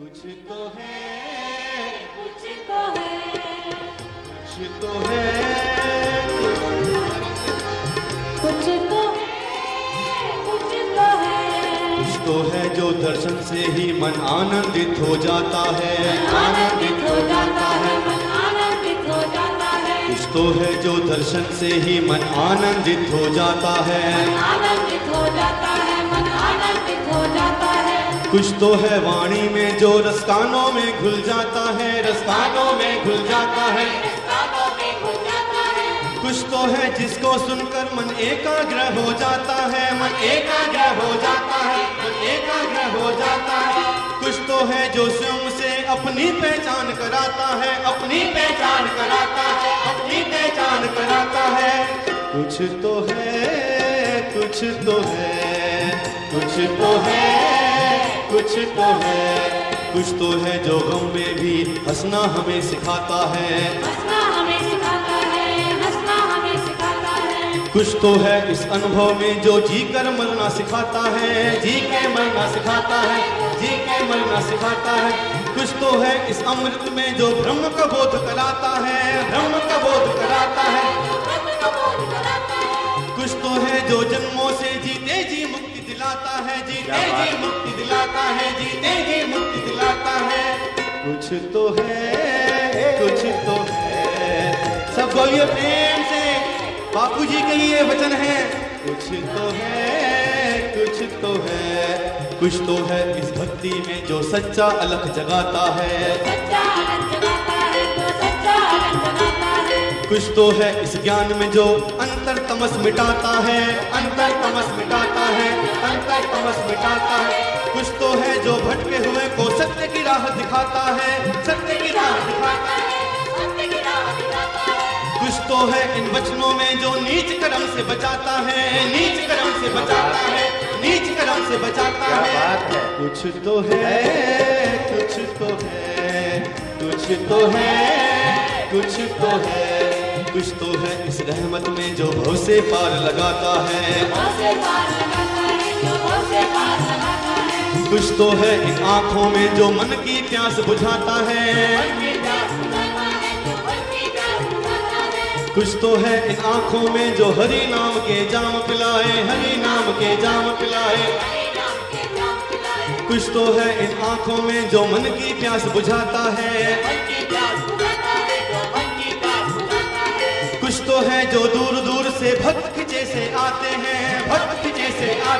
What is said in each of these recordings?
कुछ तो है। कुछ तो है। कुछ तो है। कुछ तो है कुछ तो है। कुछ तो है जो दर्शन से ही मन आनंदित हो जाता है। आनंदित हो जाता है। मन आनंदित हो जाता है। कुछ तो है जो दर्शन से ही मन आनंदित हो जाता है। आनंदित हो जाता है। मन आनंदित हो जाता है। कुछ तो है वाणी में जो रस्तानों में घुल जाता है, रस्तानों में घुल जाता है। कुछ तो है जिसको सुनकर मन एकाग्र हो जाता है, मन एकाग्र हो जाता है, मन एकाग्र हो जाता है। कुछ तो है जो स्वयं से अपनी पहचान कराता है, अपनी पहचान कराता है, अपनी पहचान कराता है। कुछ तो है, कुछ तो है, कुछ तो है। कुछ तो है कुछ तो है जो गम में भी हंसना हमें सिखाता है। हंसना हमें सिखाता है हंसना हमें सिखाता है। कुछ तो है इस अनुभव में जो जी कर मरना सिखाता है जी के मरना सिखाता है जी के मरना सिखाता है। कुछ तो है इस अमृत में जो ब्रह्म का बोध कराता है ब्रह्म का बोध कराता है। ब्रह्म का बोध कराता है। कुछ तो है जो जन्मों से जीते जी मुक्ति दिलाता है जीते जी मुक्ति दिलाता है जीते जी मुक्ति दिलाता है। कुछ तो है कुछ तो है। सब बोलिए प्रेम से। बापू जी के ये वचन है। कुछ तो है कुछ तो है। कुछ तो है इस भक्ति में जो सच्चा अलग जगाता है। सच्चा आनंद जगाता है जो सच्चा आनंद जगाता है। कुछ तो है इस ज्ञान में जो अंतर तमस मिटाता है। अंतर तमस मिटाता है अंतर तमस मिटाता है। कुछ तो है जो भटके हुए को सत्य की राह दिखाता है सत्य की राह दिखाता है सत्य की राह दिखाता है। कुछ तो है इन वचनों में जो नीच कर्म से बचाता है नीच कर्म से बचाता है नीच कर्म से बचाता है? कुछ तो है कुछ तो है कुछ तो है कुछ तो है। कुछ तो है इस रहमत में, जो भव पार लगाता है। कुछ तो है इन आँखों में, जो मन की प्यास बुझाता है। कुछ तो है इन आँखों में, जो हरि नाम के जाम पिलाए, हरि नाम के जाम पिलाए। कुछ तो है इन आँखों में, जो मन की प्यास बुझाता है।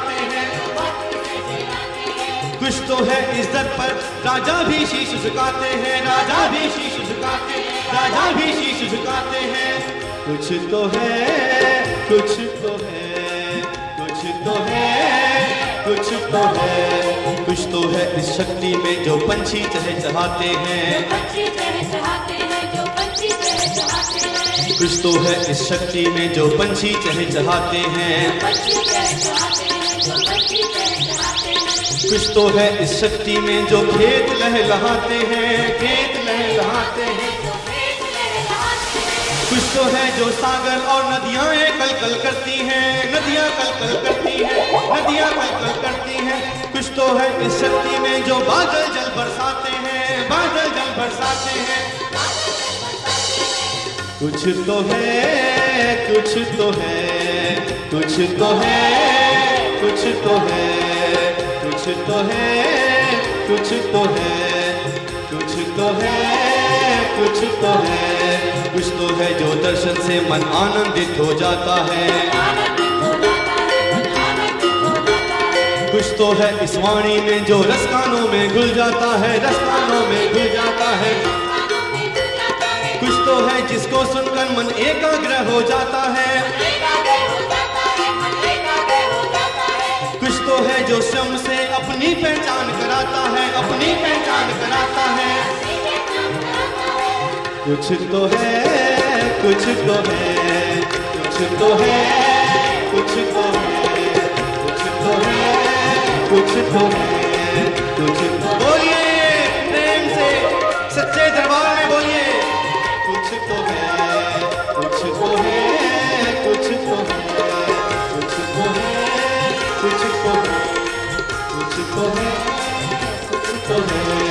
आते हैं। कुछ तो है इस दर पर। राजा भी शीश झुकाते हैं राजा भी शीश झुकाते हैं राजा भी शीश झुकाते हैं। कुछ तो है कुछ तो है कुछ तो है कुछ तो है। कुछ तो है इस शक्ति में जो पंछी चहे चहाते हैं। चढ़ाते हैं कुछ तो है इस शक्ति में जो पंछी चहे हैं। चढ़ाते हैं। कुछ तो है इस शक्ति में जो खेत लहलहाते हैं, खेत लहलहाते हैं। कुछ तो है जो सागर और नदियाँ कल कल करती हैं, नदियाँ कल कल करती हैं, नदियाँ कल कल करती हैं। कुछ तो है इस शक्ति में जो बादल जल बरसाते हैं, बादल जल बरसाते हैं। कुछ तो है, कुछ तो है, कुछ तो है। कुछ तो है, कुछ तो है, कुछ तो है, कुछ तो है, कुछ तो है। कुछ तो है जो दर्शन से मन आनंदित हो जाता है। कुछ तो है इस वाणी में जो रसकानों में घुल जाता है, रसकानों में घुल जाता है। कुछ तो है जिसको सुनकर मन एकाग्र हो जाता है। तो है जो स्वयं से अपनी पहचान कराता है, अपनी पहचान कराता है कुछ तो है कुछ तो है कुछ तो है। कुछ तो है, कुछ तो है, कुछ तो है। Come, come, come.